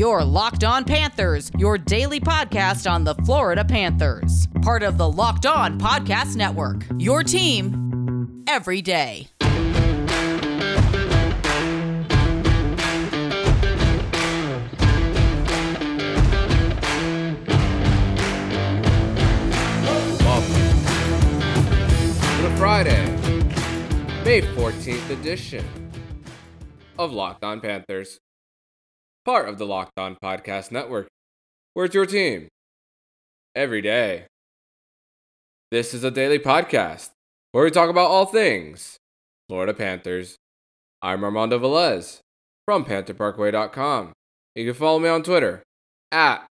Your Locked On Panthers, your daily podcast on the Florida Panthers. Part of the Locked On Podcast Network. Your team every day. Friday, May 14th edition of Locked On Panthers, part of the Locked On Podcast Network. Where it's your team every day. This is a daily podcast where we talk about all things Florida Panthers. I'm Armando Velez from PantherParkway.com. You can follow me on Twitter at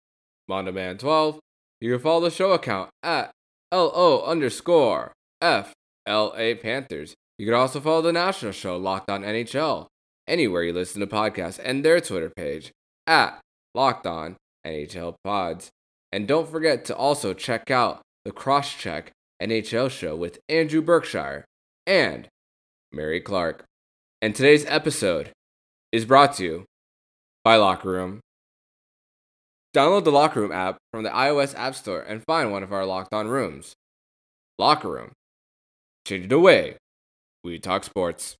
MondoMan12. You can follow the show account at LO underscore FLA Panthers. You can also follow the national show Locked On NHL anywhere you listen to podcasts and their Twitter page at Locked On NHL Pods. And don't forget to also check out the Crosscheck NHL show with Andrew Berkshire and Mary Clark. And today's episode is brought to you by Locker Room. Download the Locker Room app from the iOS App Store and find one of our locked on rooms. Locker Room. Change it away. We talk sports.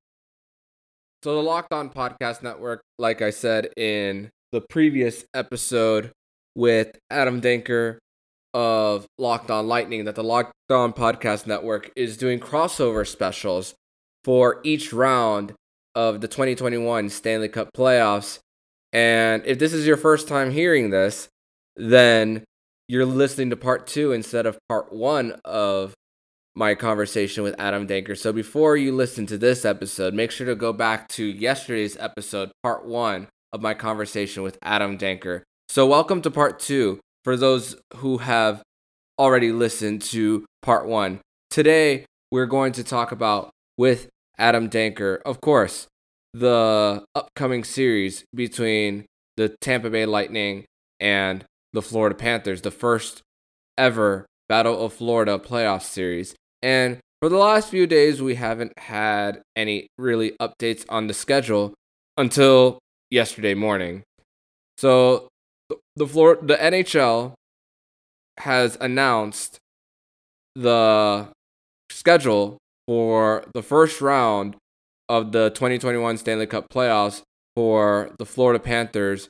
So, the Locked On Podcast Network, like I said in the previous episode with Adam Denker of Locked On Lightning, that the Locked On Podcast Network is doing crossover specials for each round of the 2021 Stanley Cup playoffs. And if this is your first time hearing this, then you're listening to part two instead of part one of my conversation with Adam Danker. So before you listen to this episode, make sure to go back to yesterday's episode, part one of my conversation with Adam Danker. So welcome to part two for those who have already listened to part one. Today, we're going to talk about with Adam Danker, of course, the upcoming series between the Tampa Bay Lightning and the Florida Panthers, the first ever Battle of Florida playoff series. And for the last few days, we haven't had any really updates on the schedule until yesterday morning. So the Florida, the NHL has announced the schedule for the first round of the 2021 Stanley Cup playoffs for the Florida Panthers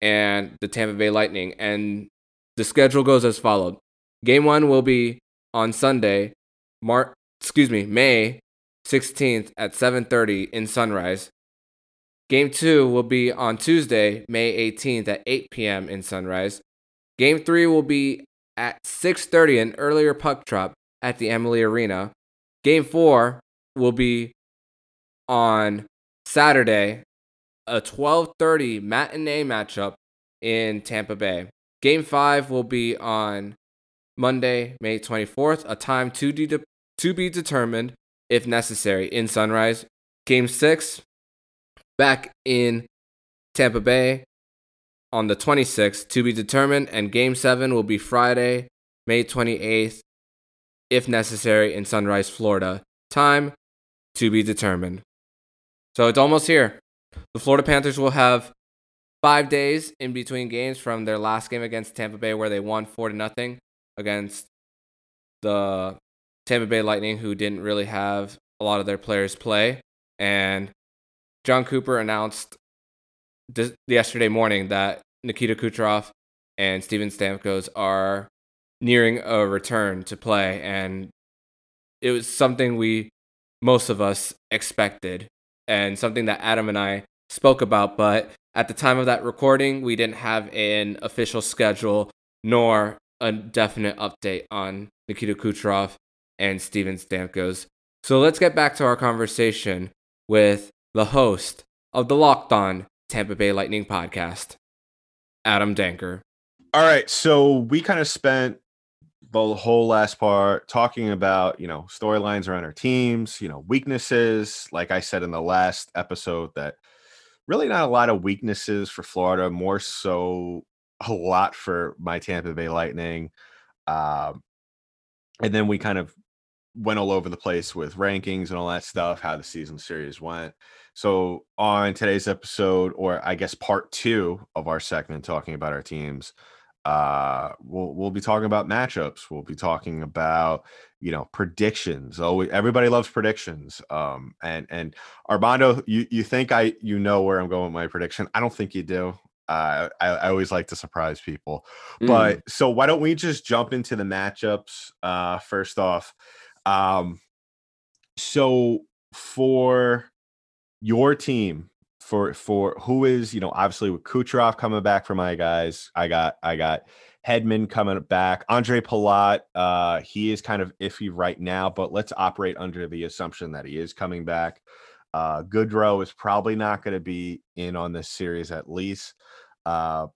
and the Tampa Bay Lightning. And the schedule goes as followed. Game one will be on Sunday, Mar- excuse me, May 16th at 7:30 in Sunrise. Game 2 will be on Tuesday, May 18th at 8 p.m. in Sunrise. Game 3 will be at 6:30 an earlier puck drop at the Amalie Arena. Game 4 will be on Saturday, a 12:30 matinee matchup in Tampa Bay. Game 5 will be on Monday, May 24th, a time to de- to be determined if necessary in Sunrise. Game six, back in Tampa Bay on the 26th to be determined. And game seven will be Friday, May 28th, if necessary, in Sunrise, Florida. Time to be determined. So it's almost here. The Florida Panthers will have five days in between games from their last game against Tampa Bay, where they won four to nothing against the Tampa Bay Lightning, who didn't really have a lot of their players play. And John Cooper announced yesterday morning that Nikita Kucherov and Steven Stamkos are nearing a return to play. And it was something we, most of us, expected and something that Adam and I spoke about. But at the time of that recording, we didn't have an official schedule nor a definite update on Nikita Kucherov and Steven Stamkos. So let's get back to our conversation with the host of the Locked On Tampa Bay Lightning podcast, Adam Danker. All right, so we kind of spent the whole last part talking about, you know, storylines around our teams, you know, weaknesses. Like I said in the last episode, that really not a lot of weaknesses for Florida, more so a lot for my Tampa Bay Lightning. Um, and then we kind of went all over the place with rankings and all that stuff, how the season series went. So, on today's episode, or I guess part two of our segment talking about our teams, uh, we'll we'll be talking about matchups. We'll be talking about you know predictions. Oh, everybody loves predictions. Um, and and Armando, you you think I you know where I'm going with my prediction? I don't think you do. Uh, I, I always like to surprise people. Mm. But so why don't we just jump into the matchups? Uh, first off, um, so for your team for for who is you know obviously with Kucherov coming back for my guys, I got I got Hedman coming back. Ondrej Palat, uh, he is kind of iffy right now, but let's operate under the assumption that he is coming back. Uh, Goodrow is probably not going to be in on this series at least. Uh,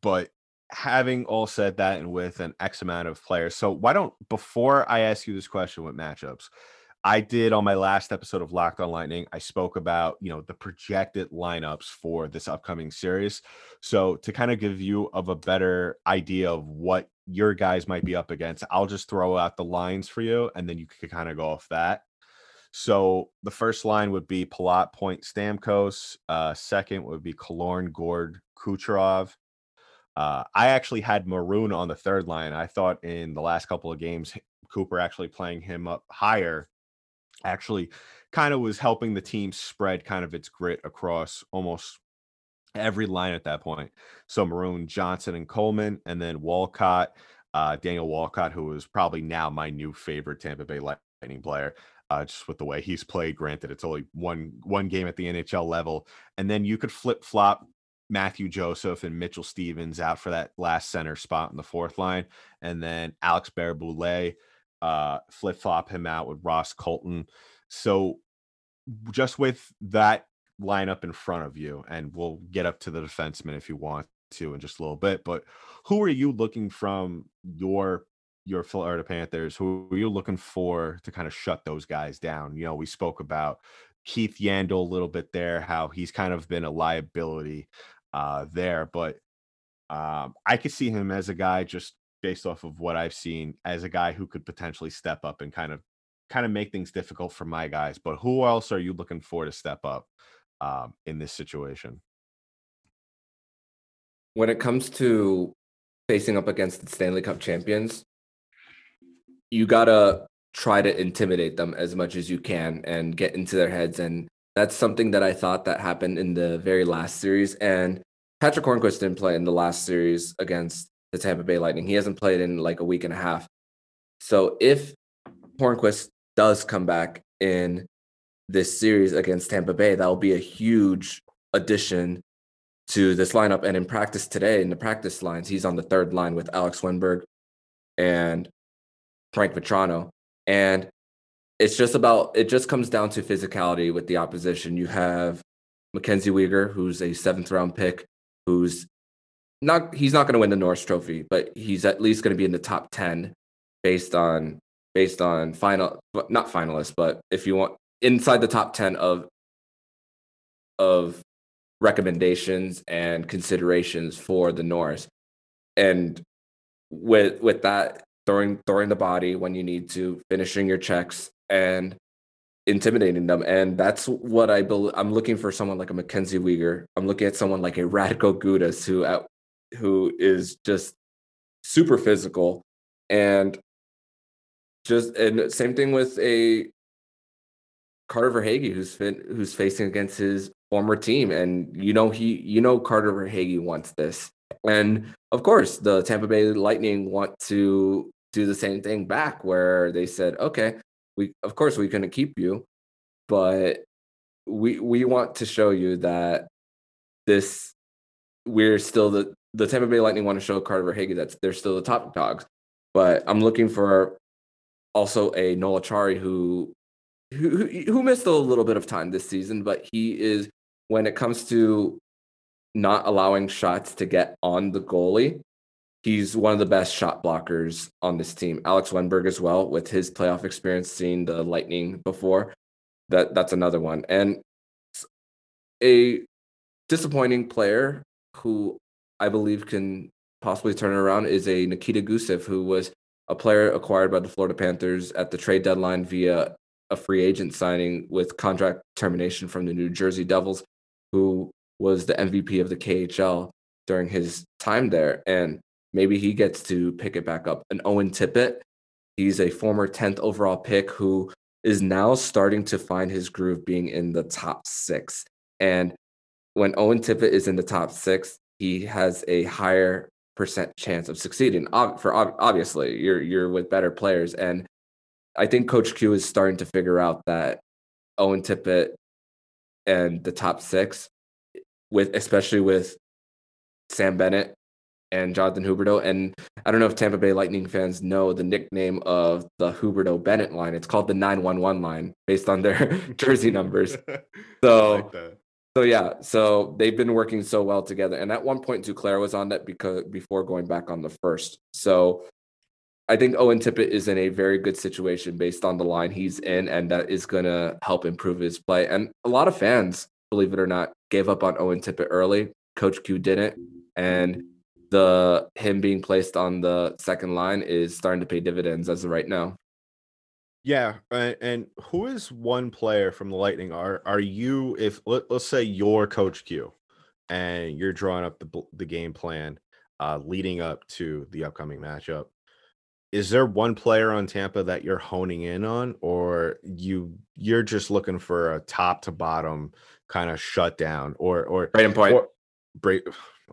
but having all said that, and with an X amount of players, so why don't before I ask you this question with matchups, I did on my last episode of Locked on Lightning. I spoke about, you know, the projected lineups for this upcoming series. So to kind of give you of a better idea of what your guys might be up against, I'll just throw out the lines for you and then you can kind of go off that. So the first line would be Palat Point Stamkos. Uh, second would be Killorn Gourde Kucherov. Uh, I actually had Maroon on the third line. I thought in the last couple of games, Cooper actually playing him up higher actually kind of was helping the team spread kind of its grit across almost every line at that point. So Maroon, Johnson, and Coleman, and then Walcott, uh, Daniel Walcott, who is probably now my new favorite Tampa Bay Lightning player. Uh, just with the way he's played. Granted, it's only one one game at the NHL level, and then you could flip flop Matthew Joseph and Mitchell Stevens out for that last center spot in the fourth line, and then Alex Barré-Boulet uh, flip flop him out with Ross Colton. So just with that lineup in front of you, and we'll get up to the defenseman if you want to in just a little bit. But who are you looking from your your Florida Panthers? Who are you looking for to kind of shut those guys down? You know, we spoke about Keith Yandle a little bit there, how he's kind of been a liability uh, there, but um, I could see him as a guy just based off of what I've seen as a guy who could potentially step up and kind of kind of make things difficult for my guys. But who else are you looking for to step up um, in this situation? When it comes to facing up against the Stanley Cup champions, you gotta try to intimidate them as much as you can and get into their heads. And that's something that I thought that happened in the very last series. And Patrick Hornqvist didn't play in the last series against the Tampa Bay Lightning. He hasn't played in like a week and a half. So if Hornqvist does come back in this series against Tampa Bay, that will be a huge addition to this lineup. And in practice today, in the practice lines, he's on the third line with Alex Wennberg and Frank Vatrano. And it's just about, it just comes down to physicality with the opposition. You have Mackenzie Weegar, who's a seventh round pick, who's not he's not going to win the Norris Trophy, but he's at least going to be in the top ten based on based on final not finalists, but if you want inside the top ten of of recommendations and considerations for the Norris. And with with that throwing throwing the body when you need to, finishing your checks and intimidating them. And that's what I believe. I'm looking for someone like a Mackenzie Weegar. I'm looking at someone like a Radko Gudas who at who is just super physical and just and same thing with a Carter Verhaeghe who's fin, who's facing against his former team and you know he you know Carter Verhaeghe wants this and of course the Tampa Bay Lightning want to do the same thing back where they said okay we of course we couldn't keep you but we we want to show you that this we're still the the Tampa Bay Lightning want to show Carter Verhaeghe that they're still the top dogs. But I'm looking for also a Noel Acciari who, who who missed a little bit of time this season, but he is when it comes to not allowing shots to get on the goalie, he's one of the best shot blockers on this team. Alex Wennberg as well, with his playoff experience, seeing the Lightning before. That that's another one. And a disappointing player who I believe can possibly turn around is a Nikita Gusev, who was a player acquired by the Florida Panthers at the trade deadline via a free agent signing with contract termination from the New Jersey Devils, who was the MVP of the KHL during his time there. And maybe he gets to pick it back up. And Owen Tippett, he's a former 10th overall pick who is now starting to find his groove being in the top six. And when Owen Tippett is in the top six, he has a higher percent chance of succeeding. For obviously, you're you're with better players, and I think Coach Q is starting to figure out that Owen Tippett and the top six, with especially with Sam Bennett and Jonathan Huberdeau. And I don't know if Tampa Bay Lightning fans know the nickname of the Huberdeau Bennett line. It's called the 911 line based on their jersey numbers. So, like so yeah, so they've been working so well together. And at one point, Duclair was on that because before going back on the first. So I think Owen Tippett is in a very good situation based on the line he's in, and that is going to help improve his play. And a lot of fans, believe it or not, gave up on Owen Tippett early. Coach Q didn't, and the him being placed on the second line is starting to pay dividends as of right now. Yeah, and, who is one player from the Lightning? Are are you if let, us say you're Coach Q, and you're drawing up the the game plan, uh, leading up to the upcoming matchup? is there one player on Tampa that you're honing in on, or you you're just looking for a top to bottom kind of shutdown, or or Brayden Point? Or, break.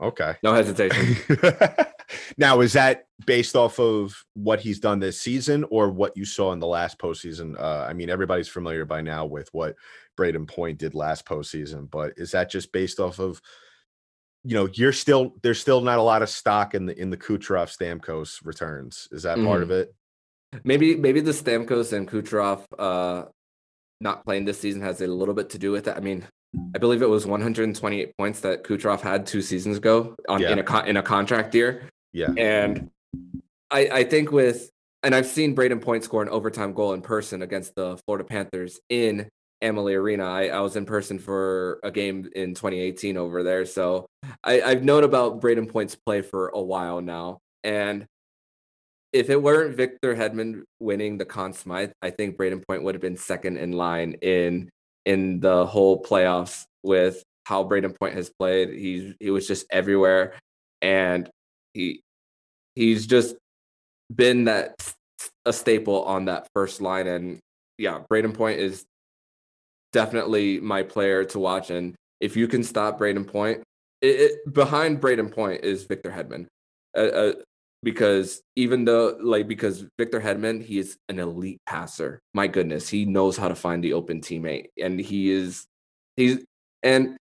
Okay, no hesitation. now, is that based off of what he's done this season, or what you saw in the last postseason? Uh, I mean, everybody's familiar by now with what Brayden Point did last postseason, but is that just based off of you know, you're still there's still not a lot of stock in the in the Kucherov Stamkos returns. Is that mm. part of mm-hmm. it? Maybe maybe the Stamkos and Kucherov uh not playing this season has a little bit to do with it. I mean, I believe it was 128 points that Kucherov had two seasons ago on yeah. in a in a contract year. Yeah, and I I think with and I've seen Brayden Point score an overtime goal in person against the Florida Panthers in Amalie Arena. I, I was in person for a game in 2018 over there. So I, I've known about Brayden Point's play for a while now. And if it weren't Victor Hedman winning the Conn Smythe, I think Brayden Point would have been second in line in in the whole playoffs with how Brayden Point has played. He's he was just everywhere. And he he's just been that a staple on that first line. And yeah, Brayden Point is definitely my player to watch. And if you can stop Brayden Point, it, it, behind Brayden Point is Victor Hedman. Uh, uh, because even though, like, because Victor Hedman, he is an elite passer. My goodness, he knows how to find the open teammate. And he is, he's, and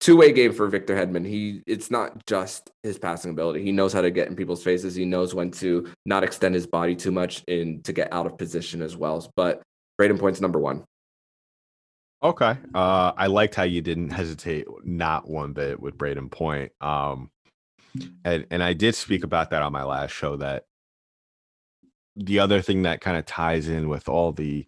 two way game for Victor Hedman. He, it's not just his passing ability. He knows how to get in people's faces. He knows when to not extend his body too much and to get out of position as well. But Brayden Point's number one. Okay. Uh, I liked how you didn't hesitate not one bit with Brayden Point. Um, and and I did speak about that on my last show. That the other thing that kind of ties in with all the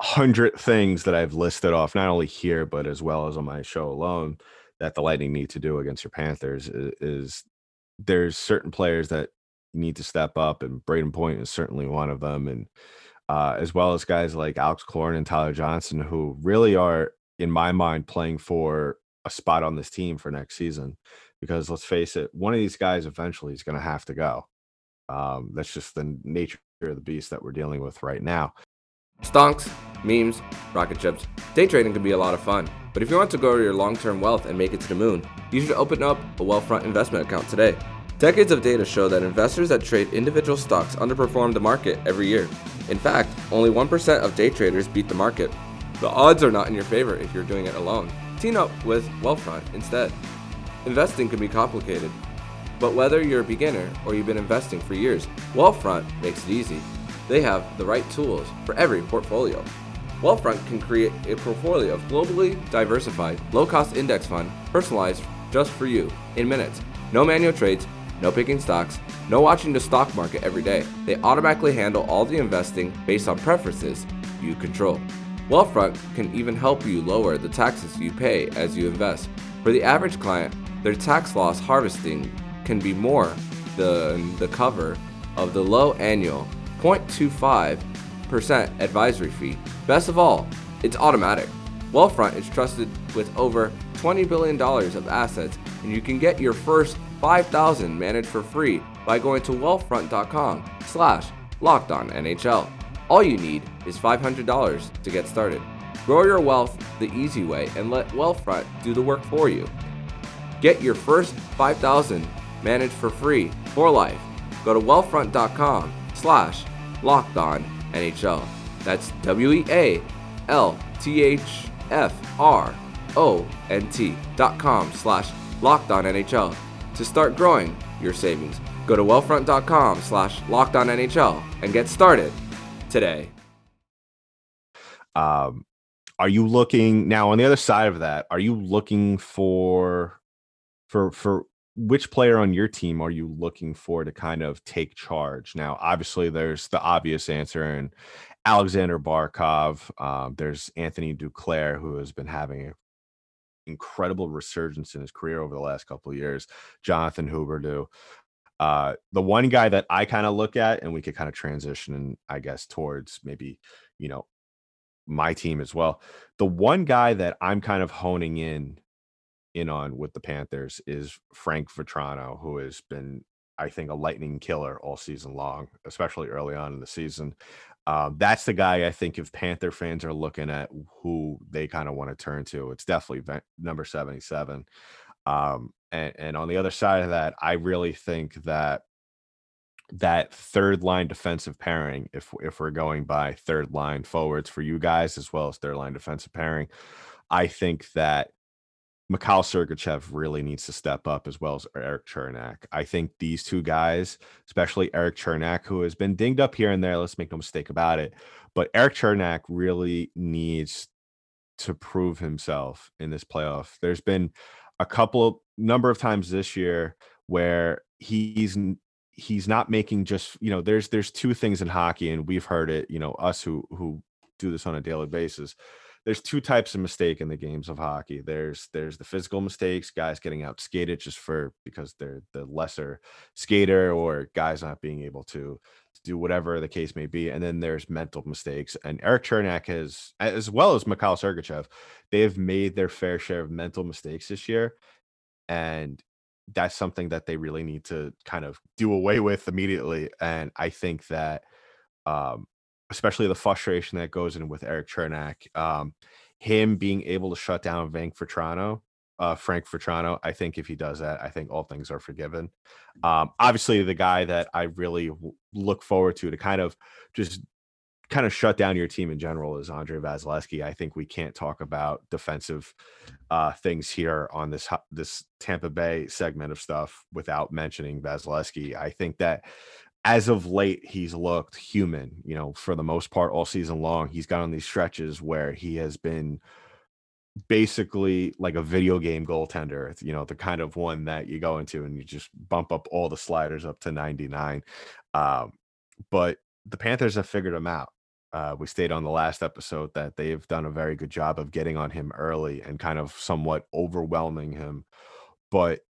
hundred things that I've listed off, not only here but as well as on my show alone, that the Lightning need to do against your Panthers is, is there's certain players that need to step up, and Brayden Point is certainly one of them. And uh, as well as guys like Alex Killorn and Tyler Johnson, who really are, in my mind, playing for a spot on this team for next season. Because let's face it, one of these guys eventually is going to have to go. Um, that's just the nature of the beast that we're dealing with right now. Stonks, memes, rocket chips. Day trading can be a lot of fun, but if you want to grow your long term wealth and make it to the moon, you should open up a Wealthfront investment account today. Decades of data show that investors that trade individual stocks underperform the market every year. In fact, only 1% of day traders beat the market. The odds are not in your favor if you're doing it alone. Team up with Wealthfront instead. Investing can be complicated, but whether you're a beginner or you've been investing for years, Wealthfront makes it easy. They have the right tools for every portfolio. Wealthfront can create a portfolio of globally diversified, low cost index fund personalized just for you in minutes. No manual trades, no picking stocks, no watching the stock market every day. They automatically handle all the investing based on preferences you control. Wealthfront can even help you lower the taxes you pay as you invest. For the average client, their tax loss harvesting can be more than the cover of the low annual 0.25% advisory fee. Best of all, it's automatic. Wealthfront is trusted with over $20 billion of assets, and you can get your first 5000 managed for free by going to wealthfront.com slash NHL. All you need is $500 to get started. Grow your wealth the easy way and let Wealthfront do the work for you. Get your first 5000 managed for free for life. Go to wealthfront.com slash locked on NHL. That's W E A L T H F R O N T dot com slash locked on NHL to start growing your savings. Go to wealthfront.com slash locked on NHL and get started today. Um, are you looking now on the other side of that? Are you looking for for for which player on your team are you looking for to kind of take charge? Now, obviously, there's the obvious answer, and Alexander Barkov. Um, there's Anthony Duclair, who has been having an incredible resurgence in his career over the last couple of years. Jonathan Huberdeau. Uh, the one guy that I kind of look at, and we could kind of transition, I guess, towards maybe, you know, my team as well. The one guy that I'm kind of honing in in on with the Panthers is Frank Vatrano, who has been, I think, a lightning killer all season long, especially early on in the season. Um, that's the guy I think if Panther fans are looking at who they kind of want to turn to, it's definitely number 77. Um, and, and on the other side of that, I really think that that third line defensive pairing, if if we're going by third line forwards for you guys as well as third line defensive pairing, I think that Mikhail Sergachev really needs to step up as well as Erik Cernak. I think these two guys, especially Erik Cernak, who has been dinged up here and there, let's make no mistake about it, but Erik Cernak really needs to prove himself in this playoff. There's been a couple number of times this year where he's he's not making just you know there's there's two things in hockey and we've heard it you know us who who do this on a daily basis there's two types of mistake in the games of hockey. There's there's the physical mistakes, guys getting out skated just for because they're the lesser skater or guys not being able to, to do whatever the case may be. And then there's mental mistakes. And Erik Cernak has, as well as Mikhail Sergachev, they have made their fair share of mental mistakes this year. And that's something that they really need to kind of do away with immediately. And I think that um, especially the frustration that goes in with Erik Cernak. Um, him being able to shut down Vank Vatrano, uh, Frank Vatrano, I think if he does that, I think all things are forgiven. Um, obviously, the guy that I really w- look forward to to kind of just kind of shut down your team in general is Andrei Vasilevskiy. I think we can't talk about defensive uh, things here on this this Tampa Bay segment of stuff without mentioning Vasilevskiy. I think that as of late, he's looked human, you know, for the most part all season long. He's got on these stretches where he has been basically like a video game goaltender, you know, the kind of one that you go into and you just bump up all the sliders up to 99. Um, but the Panthers have figured him out. Uh, we stayed on the last episode that they've done a very good job of getting on him early and kind of somewhat overwhelming him. But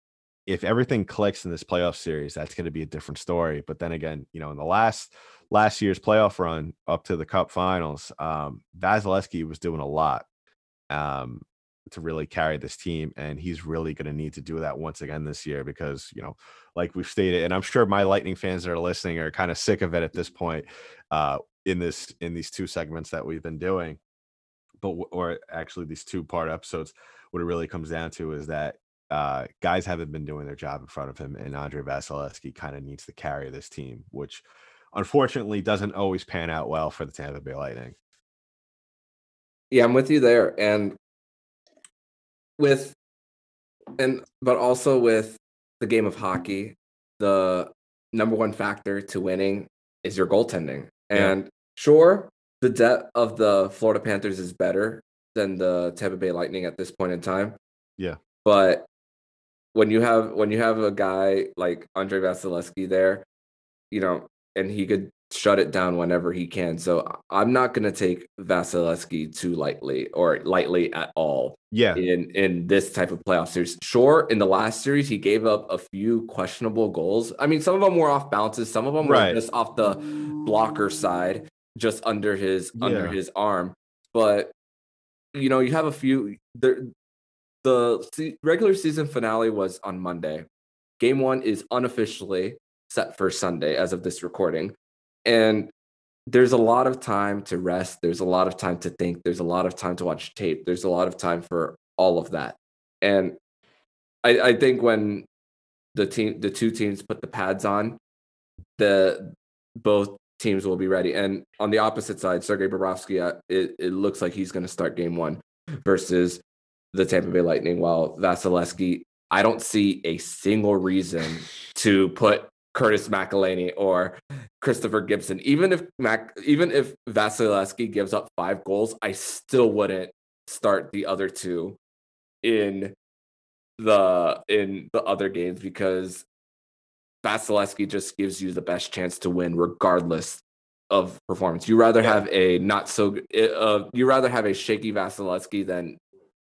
if everything clicks in this playoff series, that's going to be a different story. But then again, you know, in the last last year's playoff run up to the Cup Finals, um, Vasilevskiy was doing a lot um, to really carry this team, and he's really going to need to do that once again this year because you know, like we've stated, and I'm sure my Lightning fans that are listening are kind of sick of it at this point uh, in this in these two segments that we've been doing, but or actually these two part episodes. What it really comes down to is that uh, guys haven't been doing their job in front of him, and Andrei Vasilevskiy kind of needs to carry this team, which unfortunately doesn't always pan out well for the Tampa Bay Lightning. Yeah, I'm with you there, and with and but also with the game of hockey, the number one factor to winning is your goaltending. And yeah. sure, the depth of the Florida Panthers is better than the Tampa Bay Lightning at this point in time. Yeah. But when you have when you have a guy like Andrei Vasilevskiy there, you know, and he could shut it down whenever he can. So I'm not going to take Vasilevskiy too lightly or lightly at all. Yeah. In in this type of playoff series. Sure, in the last series he gave up a few questionable goals. I mean, some of them were off bounces, some of them right. were just off the blocker side. just under his yeah. under his arm. But you know, you have a few. There, the regular season finale was on Monday. Game one is unofficially set for Sunday as of this recording, and there's a lot of time to rest. There's a lot of time to think. There's a lot of time to watch tape. There's a lot of time for all of that. And I, I think when the team, the two teams put the pads on, the both teams will be ready. And on the opposite side, Sergei Bobrovsky, uh, it, it looks like he's going to start game one versus the Tampa Bay Lightning. While Vasilevskiy, I don't see a single reason to put Curtis McElhinney or Christopher Gibson. Even if Mac, even if Vasilevskiy gives up five goals, I still wouldn't start the other two in the in the other games because Vasilevskiy just gives you the best chance to win regardless of performance. You rather yeah. have a not so uh, you rather have a shaky Vasilevskiy than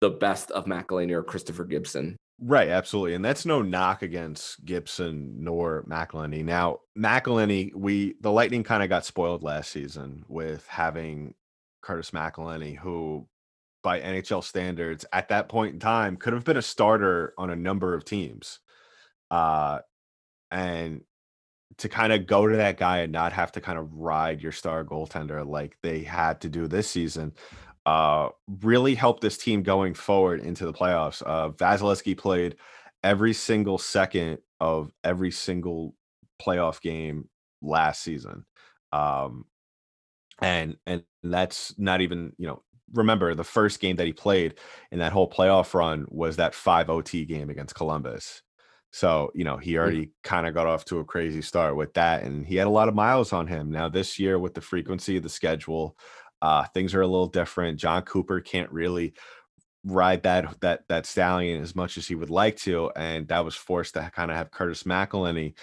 the best of McElhinney or Christopher Gibson. Right, absolutely. And that's no knock against Gibson nor McElhinney. Now, McElhinney, we the Lightning kind of got spoiled last season with having Curtis McElhinney, who by NHL standards at that point in time could have been a starter on a number of teams. Uh and to kind of go to that guy and not have to kind of ride your star goaltender like they had to do this season uh, really helped this team going forward into the playoffs. Uh, Vasilevskiy played every single second of every single playoff game last season. Um, and and that's not even you know remember the first game that he played in that whole playoff run was that 5 OT game against Columbus. So, you know, he already mm-hmm. kind of got off to a crazy start with that and he had a lot of miles on him. Now this year with the frequency of the schedule, uh, things are a little different. John Cooper can't really ride that that that stallion as much as he would like to, and that was forced to kind of have Curtis McElhinney.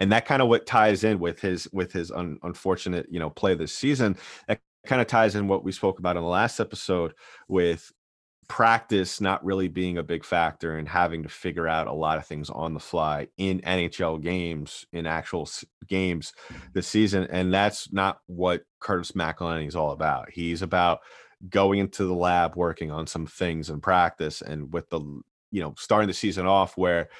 And that kind of what ties in with his with his un, unfortunate you know play this season. That kind of ties in what we spoke about in the last episode with practice not really being a big factor and having to figure out a lot of things on the fly in NHL games, in actual games this season. And that's not what Curtis McElhinney is all about. He's about going into the lab, working on some things in practice. And with the, you know, starting the season off where,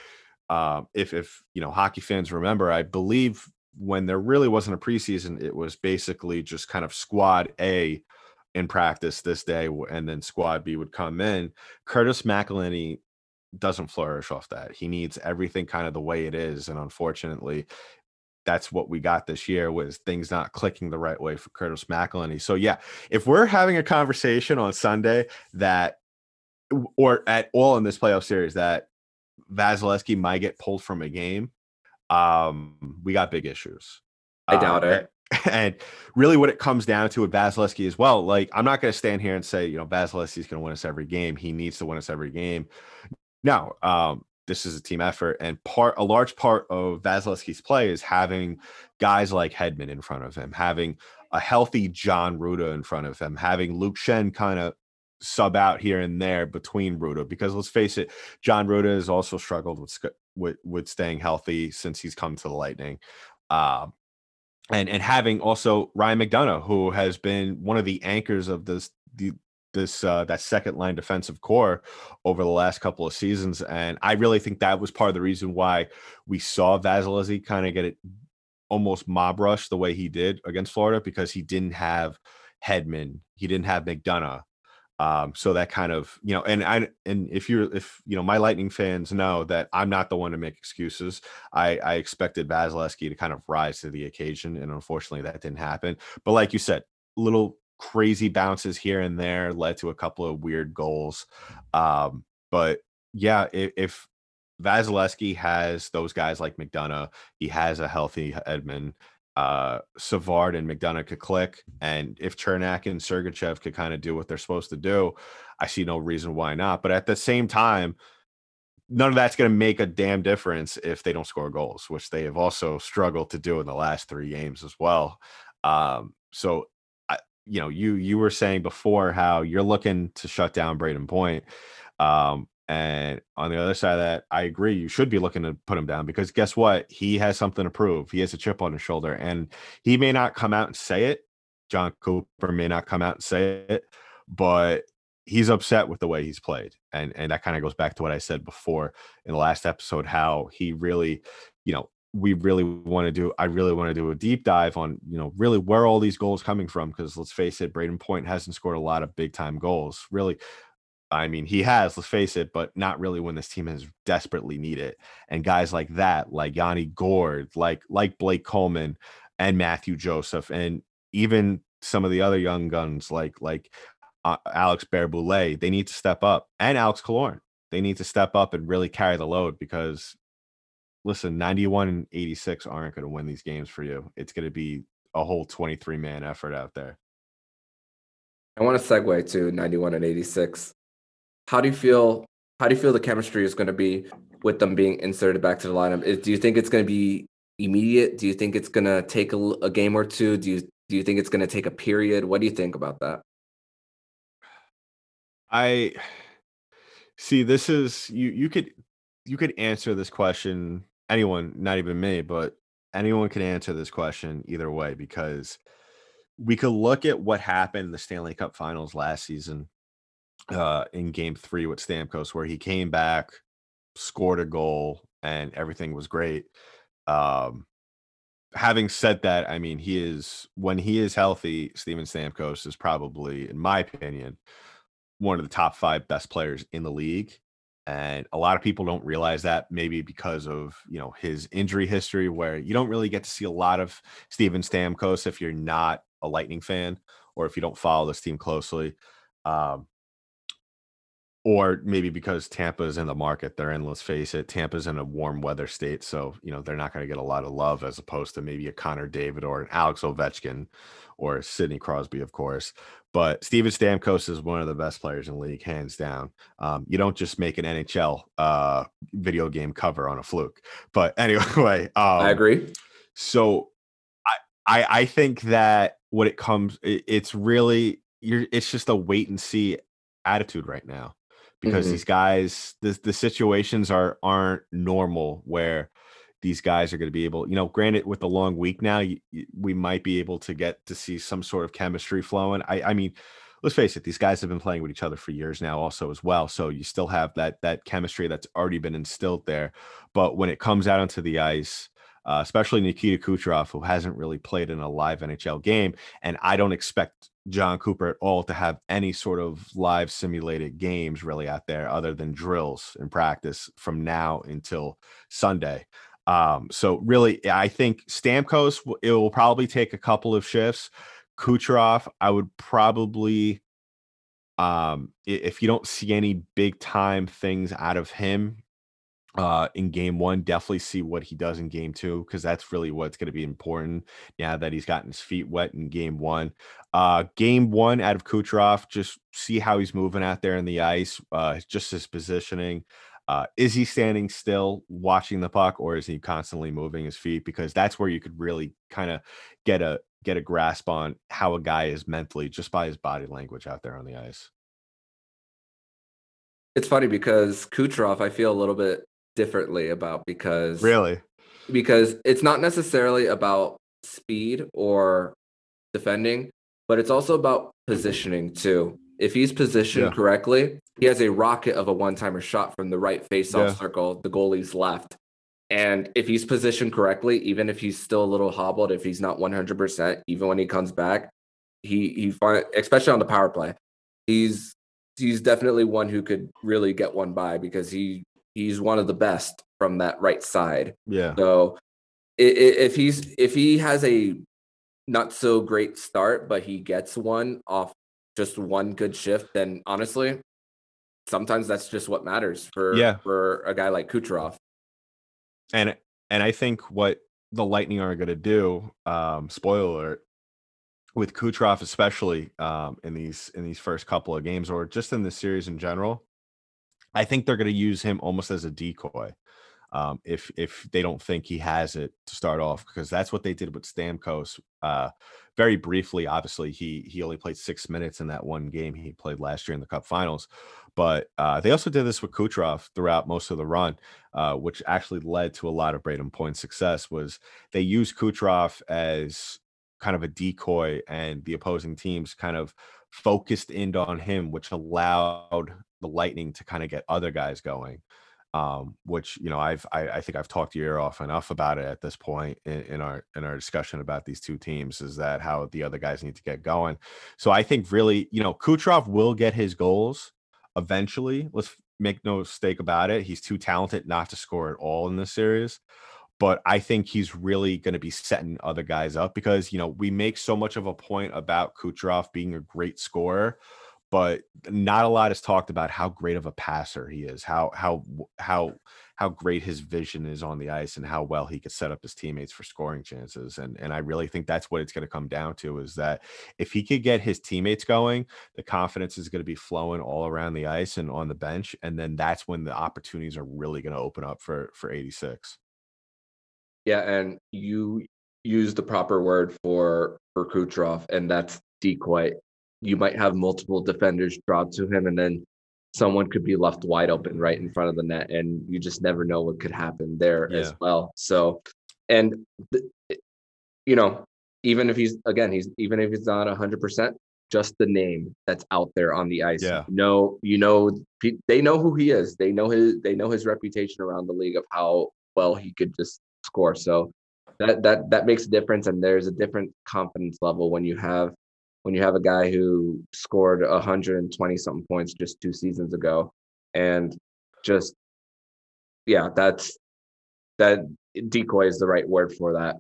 uh, if, if, you know, hockey fans remember, I believe when there really wasn't a preseason, it was basically just kind of squad A in practice this day, and then squad B would come in. Curtis McElhinney doesn't flourish off that. He needs everything kind of the way it is, and unfortunately, that's what we got this year was things not clicking the right way for Curtis McElhinney. So yeah, if we're having a conversation on Sunday that or at all in this playoff series that Vasilevskiy might get pulled from a game, um, we got big issues. I doubt uh, it. And really, what it comes down to with Vasilevskiy as well, like I'm not going to stand here and say, you know, Vasilevskiy's going to win us every game. He needs to win us every game. No, um, this is a team effort, and part a large part of Vasilevskiy's play is having guys like Hedman in front of him, having a healthy John Rutta in front of him, having Luke Schenn kind of sub out here and there between Rutta, because let's face it, John Rutta has also struggled with with with staying healthy since he's come to the Lightning. Um, and and having also Ryan McDonagh, who has been one of the anchors of this the this uh, that second line defensive core over the last couple of seasons, and I really think that was part of the reason why we saw Vasilevskiy kind of get it almost mob rush the way he did against Florida because he didn't have Hedman, he didn't have McDonagh, um, so that kind of, you know, and I and if you're if you know my Lightning fans know that I'm not the one to make excuses. I, I expected Vasilevskiy to kind of rise to the occasion, and unfortunately that didn't happen. But like you said, little crazy bounces here and there led to a couple of weird goals. Um, but yeah, if, if Vasilevskiy has those guys like McDonagh, he has a healthy Hedman uh, Savard and McDonagh could click, and if Cernak and Sergachev could kind of do what they're supposed to do, I see no reason why not. But at the same time, none of that's going to make a damn difference if they don't score goals, which they have also struggled to do in the last three games as well. Um, so, I, you know, you you were saying before how you're looking to shut down Brayden Point. Um, and on the other side of that, I agree. You should be looking to put him down because guess what? He has something to prove. He has a chip on his shoulder, and he may not come out and say it, John Cooper may not come out and say it, but he's upset with the way he's played. And and that kind of goes back to what I said before in the last episode, how he really, you know, we really want to do i really want to do a deep dive on you know really where all these goals coming from because let's face it Brayden point hasn't scored a lot of big time goals really I mean, he has, let's face it, but not really when this team has desperately need it. And guys like that, like Yanni Gourde, like like Blake Coleman and Matthew Joseph, and even some of the other young guns like like uh, Alex Barré-Boulet, they need to step up, and Alex Killorn, they need to step up and really carry the load because, listen, 91 and 86 aren't going to win these games for you. It's going to be a whole 23 man effort out there. I want to segue to 91 and 86 how do you feel? How do you feel the chemistry is going to be with them being inserted back to the lineup? Is, do you think it's going to be immediate? Do you think it's going to take a, a game or two? Do you do you think it's going to take a period? What do you think about that? I see. This is you. You could you could answer this question. Anyone, not even me, but anyone can answer this question either way because we could look at what happened in the Stanley Cup Finals last season uh, in game three with Stamkos, where he came back, scored a goal, and everything was great. Um, having said that, I mean, he is when he is healthy, Steven Stamkos is probably, in my opinion, one of the top five best players in the league. And a lot of people don't realize that maybe because of you know his injury history, where you don't really get to see a lot of Steven Stamkos if you're not a Lightning fan or if you don't follow this team closely. Um, or maybe because Tampa's in the market they're in. Let's face it, Tampa's in a warm weather state, so you know they're not going to get a lot of love as opposed to maybe a Connor David or an Alex Ovechkin or Sidney Crosby, of course. But Steven Stamkos is one of the best players in the league, hands down. Um, you don't just make an NHL uh, video game cover on a fluke. But anyway, um, I agree. So I, I I think that when it comes, it, it's really you're. It's just a wait and see attitude right now because mm-hmm. these guys the, the situations are aren't normal where these guys are going to be able you know granted with the long week now you, you, we might be able to get to see some sort of chemistry flowing i i mean let's face it these guys have been playing with each other for years now also as well so you still have that that chemistry that's already been instilled there but when it comes out onto the ice uh, especially Nikita Kucherov, who hasn't really played in a live NHL game. And I don't expect John Cooper at all to have any sort of live simulated games really out there other than drills and practice from now until Sunday. Um, so really, I think Stamkos it will probably take a couple of shifts. Kucherov, I would probably, um, if you don't see any big time things out of him uh, in game one. Definitely see what he does in game two because that's really what's going to be important now that he's gotten his feet wet in game one. Uh, game one out of Kucherov, just see how he's moving out there in the ice, uh, just his positioning. Uh, is he standing still watching the puck or is he constantly moving his feet because that's where you could really kind of get a get a grasp on how a guy is mentally just by his body language out there on the ice it's funny because Kucherov, I feel a little bit differently about because really because it's not necessarily about speed or defending, but it's also about positioning too. If he's positioned yeah. correctly, he has a rocket of a one-timer shot from the right face-off yeah. circle, the goalie's left. And if he's positioned correctly, even if he's still a little hobbled, if he's not 100%, even when he comes back, he he find, especially on the power play, he's he's definitely one who could really get one by because he he's one of the best from that right side. Yeah. So if he's if he has a not so great start, but he gets one off just one good shift, then honestly, sometimes that's just what matters for yeah. for a guy like Kucherov. And and I think what the Lightning are going to do, um, spoiler alert, with Kucherov especially um, in these in these first couple of games, or just in the series in general, I think they're going to use him almost as a decoy. Um, if if they don't think he has it to start off, because that's what they did with Stamkos. Uh, very briefly, obviously, he he only played six minutes in that one game he played last year in the Cup Finals, but uh, they also did this with Kucherov throughout most of the run, uh, which actually led to a lot of Brayden Point success. Was they used Kucherov as kind of a decoy, and the opposing teams kind of focused in on him, which allowed the Lightning to kind of get other guys going. Um, which you know I've I, I, think I've talked your ear off enough about it at this point in, in our in our discussion about these two teams is that how the other guys need to get going. So I think really you know Kucherov will get his goals eventually. Let's make no mistake about it. He's too talented not to score at all in this series but I think he's really going to be setting other guys up because you know we make so much of a point about Kucherov being a great scorer, but not a lot is talked about how great of a passer he is, how how how how great his vision is on the ice, and how well he could set up his teammates for scoring chances. And and I really think that's what it's going to come down to is that if he could get his teammates going, the confidence is going to be flowing all around the ice and on the bench, and then that's when the opportunities are really going to open up for for 86. Yeah, and you use the proper word for for Kucherov, and that's decoy. You might have multiple defenders draw to him, and then someone could be left wide open right in front of the net, and you just never know what could happen there yeah. as well. So, and you know, even if he's again, he's even if he's not hundred percent, just the name that's out there on the ice. Yeah. You know, you know, they know who he is. They know his, they know his reputation around the league of how well he could just score. So that that that makes a difference, and there's a different confidence level when you have when you have a guy who scored 120 something points just two seasons ago, and just yeah, that's that decoy is the right word for that.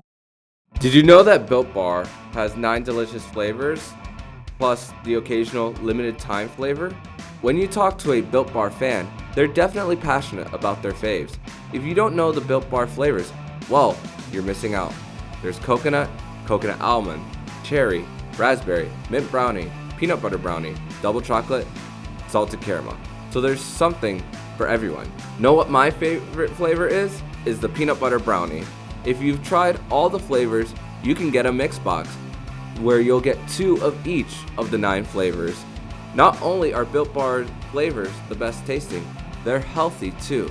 Did you know that Built Bar has nine delicious flavors, plus the occasional limited time flavor? When you talk to a Built Bar fan, they're definitely passionate about their faves. If you don't know the Built Bar flavors, well, you're missing out. There's coconut, coconut almond, cherry, raspberry, mint brownie, peanut butter brownie, double chocolate, salted caramel. So there's something for everyone. Know what my favorite flavor is? Is the peanut butter brownie. If you've tried all the flavors, you can get a mix box where you'll get two of each of the nine flavors. Not only are Built Bar flavors the best tasting, they're healthy too.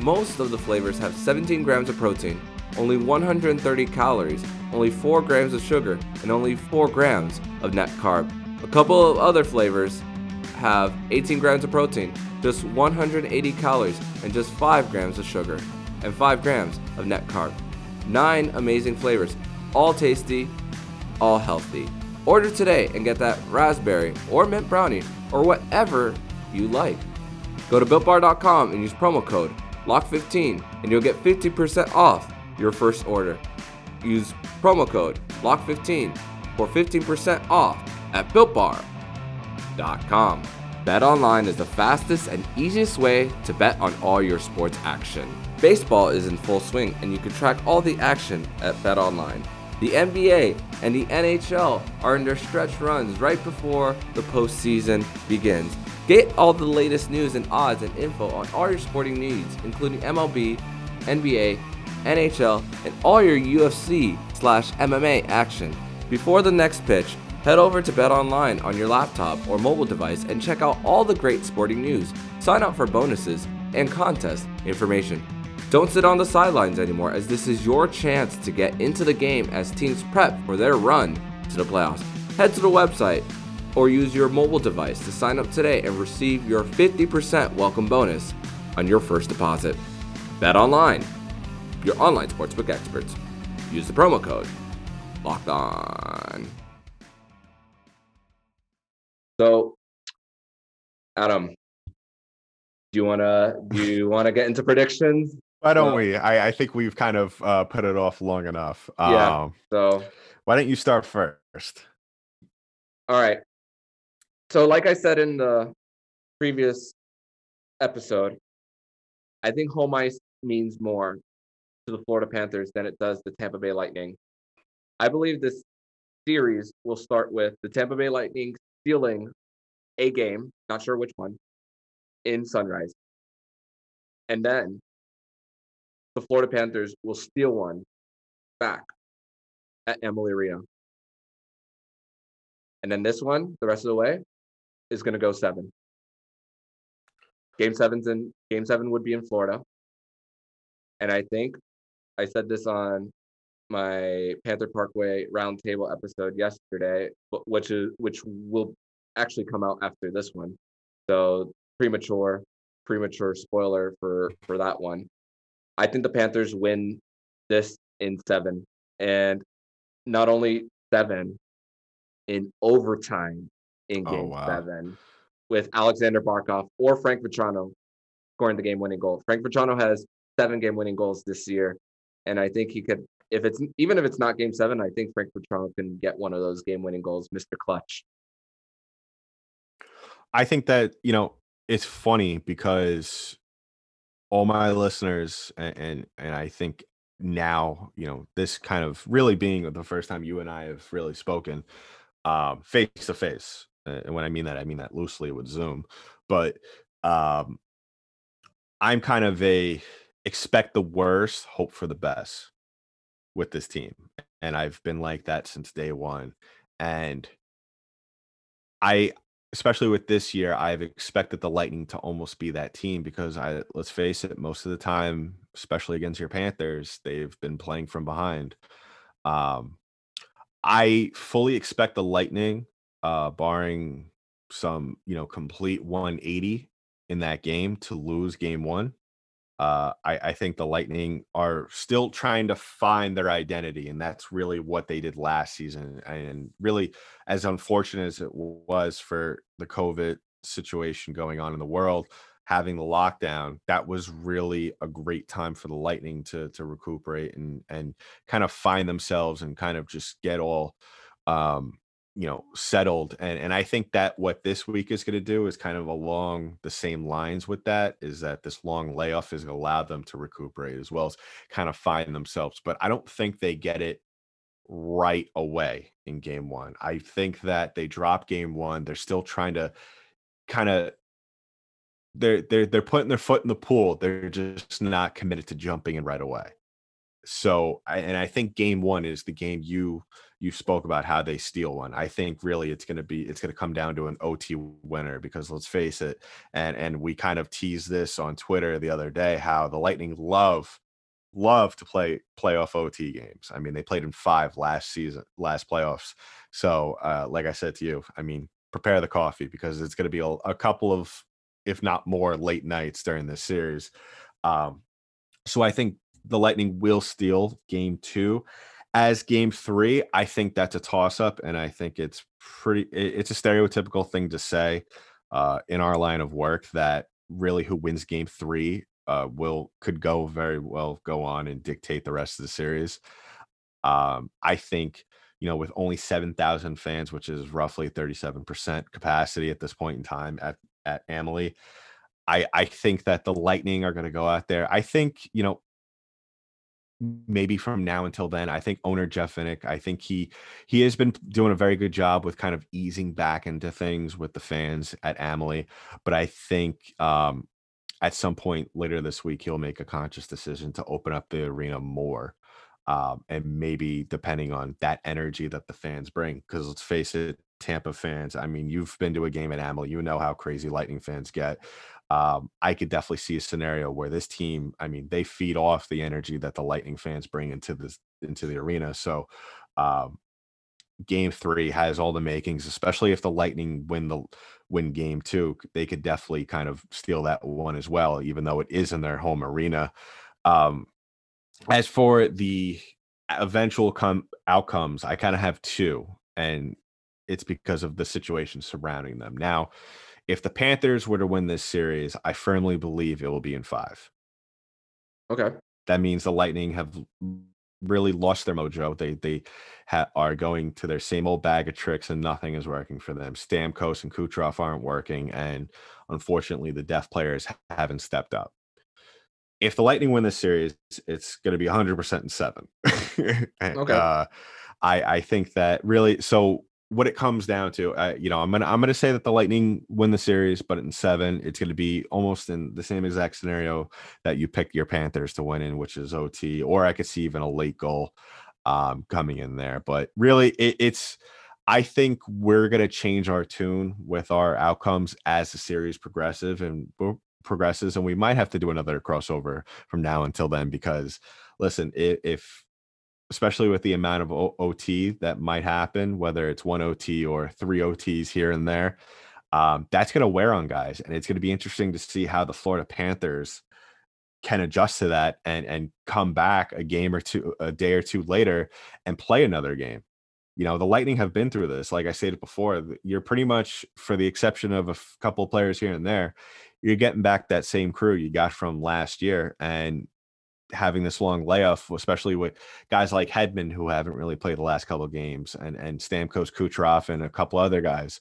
Most of the flavors have 17 grams of protein, only 130 calories, only 4 grams of sugar, and only 4 grams of net carb. A couple of other flavors have 18 grams of protein, just 180 calories, and just 5 grams of sugar, and 5 grams of net carb. 9 amazing flavors, all tasty, all healthy. Order today and get that raspberry or mint brownie or whatever you like. Go to builtbar.com and use promo code LOCK15 and you'll get 50% off your first order. Use promo code LOCK15 for 15% off at builtbar.com. Bet online is the fastest and easiest way to bet on all your sports action. Baseball is in full swing and you can track all the action at Bet Online. The NBA and the NHL are in their stretch runs right before the postseason begins. Get all the latest news and odds and info on all your sporting needs, including MLB, NBA, NHL, and all your UFC slash MMA action. Before the next pitch, head over to Bet Online on your laptop or mobile device and check out all the great sporting news. Sign up for bonuses and contest information. Don't sit on the sidelines anymore, as this is your chance to get into the game as teams prep for their run to the playoffs. Head to the website or use your mobile device to sign up today and receive your 50% welcome bonus on your first deposit. Bet online, your online sportsbook experts. Use the promo code locked on. So, Adam, do you wanna do you wanna get into predictions? Why don't uh, we? I, I think we've kind of uh, put it off long enough. Yeah. Um, so why don't you start first? All right so like I said in the previous episode, I think home ice means more to the Florida Panthers than it does the Tampa Bay Lightning. I believe this series will start with the Tampa Bay Lightning stealing a game, not sure which one, in Sunrise. And then the Florida Panthers will steal one back at Amalie Arena. And then this one, the rest of the way, is going to go seven. Game seven's in game seven would be in Florida. And I think I said this on my Panther Parkway roundtable episode yesterday, which is which will actually come out after this one. So premature, premature spoiler for for that one. I think the Panthers win this in seven, and not only seven, in overtime in oh, game oh, wow. seven, with Alexander Barkov or Frank Vatrano scoring the game-winning goal. Frank Vatrano has seven game-winning goals this year, and I think he could. If it's even if it's not game seven, I think Frank Vatrano can get one of those game-winning goals, Mister Clutch. I think that you know it's funny because all my listeners and, and and, I think now you know this kind of really being the first time you and I have really spoken um face to face and when I mean that I mean that loosely with Zoom but um I'm kind of a expect the worst hope for the best with this team and I've been like that since day 1 and I especially with this year, I've expected the Lightning to almost be that team because I let's face it, most of the time, especially against your Panthers, they've been playing from behind. Um, I fully expect the Lightning, uh, barring some you know complete 180 in that game, to lose game one. Uh, I, I think the Lightning are still trying to find their identity, and that's really what they did last season. And really, as unfortunate as it was for the COVID situation going on in the world, having the lockdown, that was really a great time for the Lightning to to recuperate and and kind of find themselves and kind of just get all um, you know settled and and i think that what this week is going to do is kind of along the same lines with that is that this long layoff is going to allow them to recuperate as well as kind of find themselves but i don't think they get it right away in game one. I think that they drop game one they're still trying to kind of they're they're they're putting their foot in the pool they're just not committed to jumping in right away. So and i think game one is the game you you spoke about how they steal one. I think really it's going to be it's going to come down to an OT winner because let's face it, and and we kind of teased this on Twitter the other day how the Lightning love love to play playoff OT games. I mean, they played in five last season, last playoffs. So, uh, like I said to you, I mean, prepare the coffee because it's going to be a, a couple of, if not more, late nights during this series. Um, so I think the Lightning will steal game two as game three, I think that's a toss up, and I think it's pretty. It's a stereotypical thing to say uh, in our line of work that really who wins game three uh, will could go very well go on and dictate the rest of the series. Um, I think you know with only seven thousand fans, which is roughly thirty seven percent capacity at this point in time at at Amalie. I, I think that the Lightning are going to go out there. I think, you know, maybe from now until then. I think owner Jeff Vinik, I think he he has been doing a very good job with kind of easing back into things with the fans at Amalie. But I think um, at some point later this week he'll make a conscious decision to open up the arena more. Um, and maybe depending on that energy that the fans bring, because let's face it, Tampa fans. I mean, you've been to a game at Amalie, you know how crazy Lightning fans get um, I could definitely see a scenario where this team, I mean, they feed off the energy that the Lightning fans bring into this into the arena. So um, game three has all the makings, especially if the Lightning win the win game two. They could definitely kind of steal that one as well, even though it is in their home arena. Um, as for the eventual come outcomes, I kind of have two, and it's because of the situation surrounding them. Now, if the Panthers were to win this series, I firmly believe it will be in five. Okay. That means the Lightning have really lost their mojo. They they ha- are going to their same old bag of tricks, and nothing is working for them. Stamkos and Kucherov aren't working, and unfortunately, the deaf players haven't stepped up. If the Lightning win this series, it's going to be 100% in seven. and, okay. Uh, I I think that really so what it comes down to, you know, I'm gonna I'm gonna say that the Lightning win the series, but in seven, it's gonna be almost in the same exact scenario that you picked your Panthers to win in, which is OT, or I could see even a late goal um, coming in there. But really, it, it's I think we're gonna change our tune with our outcomes as the series progressive and progresses, and we might have to do another crossover from now until then because listen, if, if especially with the amount of o- OT that might happen, whether it's one OT or three OTs here and there. Um, that's going to wear on guys, and it's going to be interesting to see how the Florida Panthers can adjust to that and and come back a game or two, a day or two later, and play another game. You know, the Lightning have been through this. Like I said before, you're pretty much, for the exception of a f- couple of players here and there, you're getting back that same crew you got from last year, and having this long layoff, especially with guys like Hedman who haven't really played the last couple of games, and and Stamkos, Kucherov, and a couple other guys.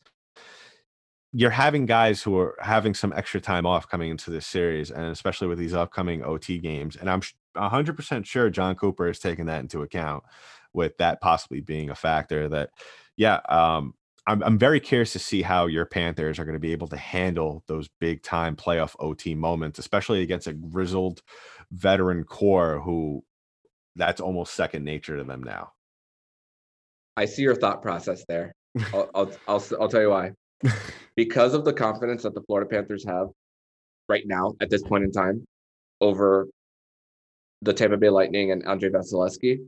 You're having guys who are having some extra time off coming into this series, and especially with these upcoming OT games. And I'm 100% sure Jon Cooper is taking that into account, with that possibly being a factor. That, yeah, um, I'm, I'm very curious to see how your Panthers are going to be able to handle those big time playoff OT moments, especially against a grizzled veteran core who that's almost second nature to them now. I see your thought process there. I'll, I'll, I'll, I'll tell you why. because of the confidence that the Florida Panthers have right now at this point in time over the Tampa Bay Lightning and Andrei Vasilevskiy,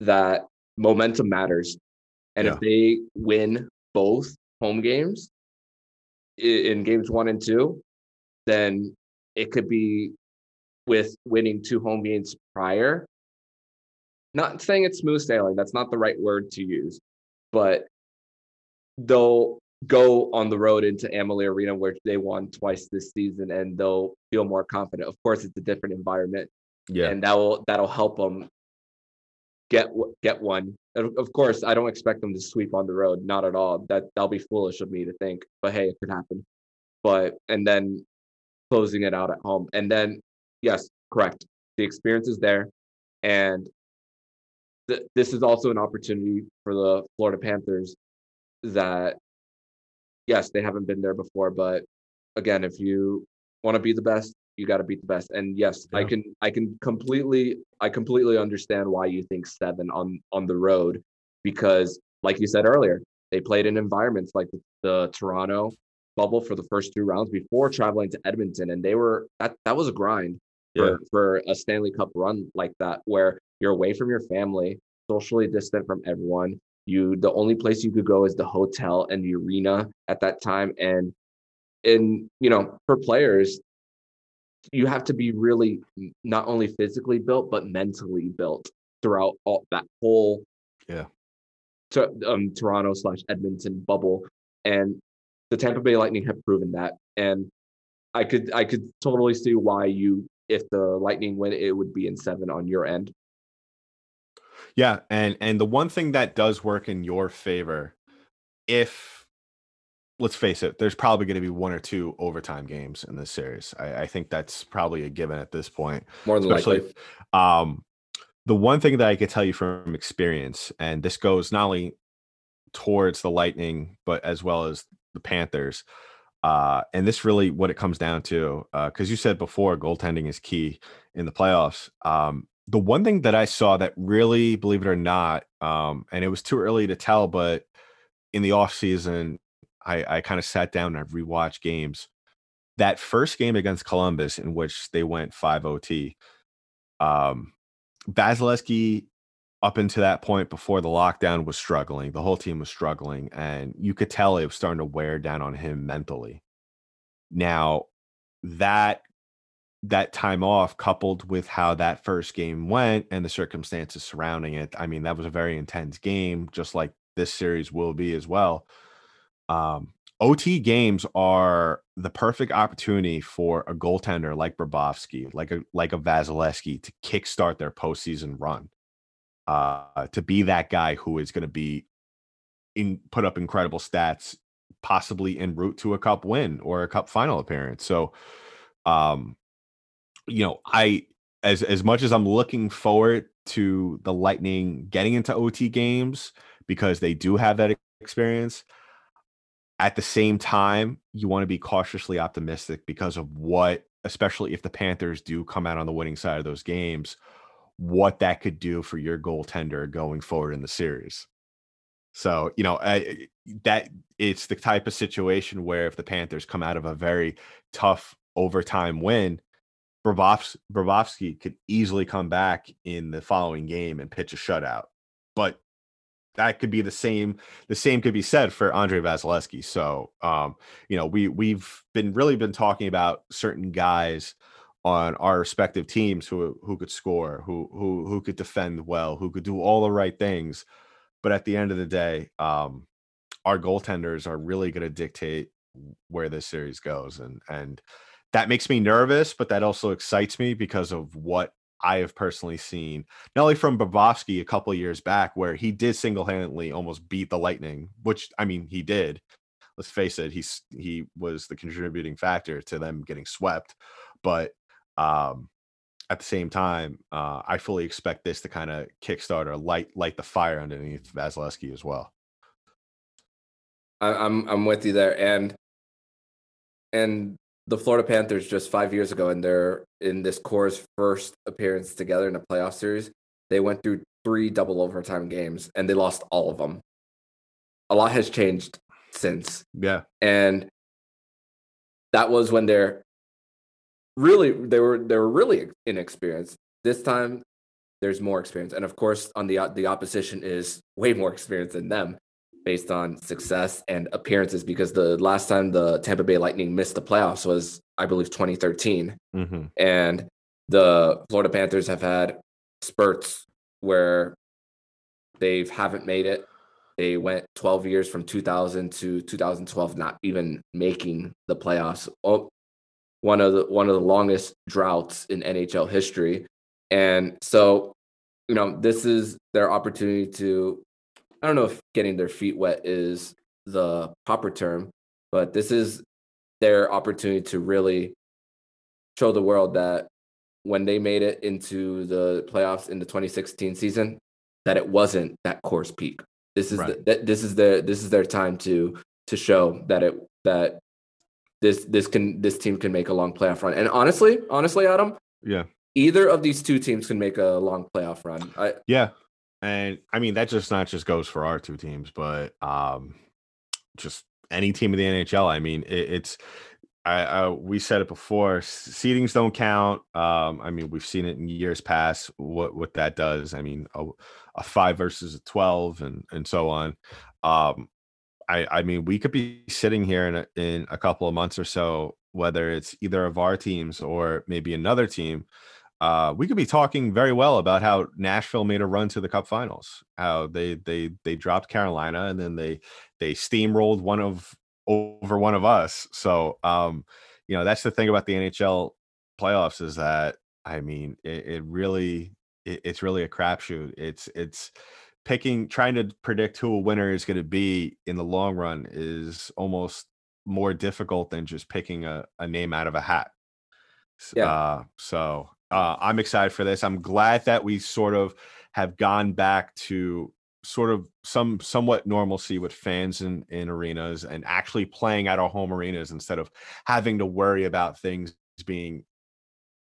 that momentum matters. And yeah. if they win both home games in games one and two, then it could be with winning two home games prior. Not saying it's smooth sailing, that's not the right word to use, but they'll go on the road into Amalie Arena where they won twice this season and they'll feel more confident. Of course, it's a different environment. Yeah. And that will that'll help them get get one. Of course, I don't expect them to sweep on the road, not at all. That that'll be foolish of me to think, but hey, it could happen. But and then closing it out at home. And then yes, correct. The experience is there, and th- this is also an opportunity for the Florida Panthers that yes, they haven't been there before, but again, if you want to be the best, you got to beat the best. And yes, yeah. I can I can completely I completely understand why you think 7 on on the road because like you said earlier, they played in environments like the, the Toronto bubble for the first two rounds before traveling to Edmonton and they were that that was a grind yeah. for, for a Stanley Cup run like that, where you're away from your family, socially distant from everyone. You the only place you could go is the hotel and the arena at that time. And and you know, for players, you have to be really not only physically built but mentally built throughout all that whole yeah to, um, Toronto slash Edmonton bubble, and the Tampa Bay Lightning have proven that. And I could I could totally see why you if the Lightning win, it would be in seven on your end. Yeah, and and the one thing that does work in your favor, if let's face it, there's probably going to be one or two overtime games in this series. I, I think that's probably a given at this point. More than Especially, likely. Um, the one thing that I could tell you from experience, and this goes not only towards the Lightning, but as well as the Panthers. Uh, and this really what it comes down to, because uh, you said before, goaltending is key in the playoffs. Um, the one thing that I saw that really, believe it or not, um, and it was too early to tell, but in the off season, I, I kind of sat down and I rewatched games. That first game against Columbus, in which they went five OT, um, Vasilevskiy up until that point before the lockdown was struggling. The whole team was struggling, and you could tell it was starting to wear down on him mentally. Now, that that time off coupled with how that first game went and the circumstances surrounding it, I mean, that was a very intense game, just like this series will be as well. Um, OT games are the perfect opportunity for a goaltender like Bobrovsky, like a like a Vasilevskiy, to kickstart their postseason run uh, to be that guy who is going to be in put up incredible stats, possibly en route to a cup win or a cup final appearance. So, um, you know, I as as much as I'm looking forward to the Lightning getting into OT games because they do have that experience. At the same time, you want to be cautiously optimistic because of what, especially if the Panthers do come out on the winning side of those games, what that could do for your goaltender going forward in the series. So, you know, I, that it's the type of situation where if the Panthers come out of a very tough overtime win, Bobrovsky could easily come back in the following game and pitch a shutout. But that could be the same the same could be said for Andrei Vasilevskiy. So um, you know, we we've been really been talking about certain guys on our respective teams who who could score, who who who could defend well, who could do all the right things. But at the end of the day, um, our goaltenders are really going to dictate where this series goes, and and that makes me nervous, but that also excites me because of what I have personally seen, not only from Bobrovsky a couple years back, where he did single handedly almost beat the Lightning, which I mean he did. Let's face it, he's he was the contributing factor to them getting swept, but um, at the same time, uh, I fully expect this to kind of kickstart or light light the fire underneath Vasilevskiy as well. I, I'm I'm with you there, and and the Florida Panthers just five years ago, and they're in this core's first appearance together in a playoff series. They went through three double overtime games, and they lost all of them. A lot has changed since. Yeah, and that was when they're really they were they were really inexperienced. This time, there's more experience, and of course, on the the opposition is way more experienced than them, based on success and appearances. Because the last time the Tampa Bay Lightning missed the playoffs was, I believe, 2013, mm-hmm. and the Florida Panthers have had spurts where they haven't made it. They went 12 years from 2000 to 2012, not even making the playoffs. Oh, one of the one of the longest droughts in NHL history. And so, you know, this is their opportunity to I don't know if getting their feet wet is the proper term, but this is their opportunity to really show the world that when they made it into the playoffs in the 2016 season, that it wasn't that course peak. This is right. the, this is their this is their time to to show that it that this this can this team can make a long playoff run. And honestly, honestly, Adam, yeah, either of these two teams can make a long playoff run. I, yeah, and I mean that just not just goes for our two teams, but um, just any team in the NHL. I mean, it, it's I, I, we said it before. Seedings don't count. Um, I mean, we've seen it in years past. What what that does. I mean, a, a five versus a twelve, and and so on. Um, I, I mean, we could be sitting here in a, in a couple of months or so, whether it's either of our teams or maybe another team. Uh, we could be talking very well about how Nashville made a run to the Cup Finals, how they they they dropped Carolina and then they they steamrolled one of over one of us. So, um, you know, that's the thing about the NHL playoffs is that I mean, it, it really it, it's really a crapshoot. It's it's picking trying to predict who a winner is going to be in the long run is almost more difficult than just picking a, a name out of a hat. Yeah. Uh, so uh, I'm excited for this. I'm glad that we sort of have gone back to sort of some somewhat normalcy with fans in, in arenas and actually playing at our home arenas instead of having to worry about things being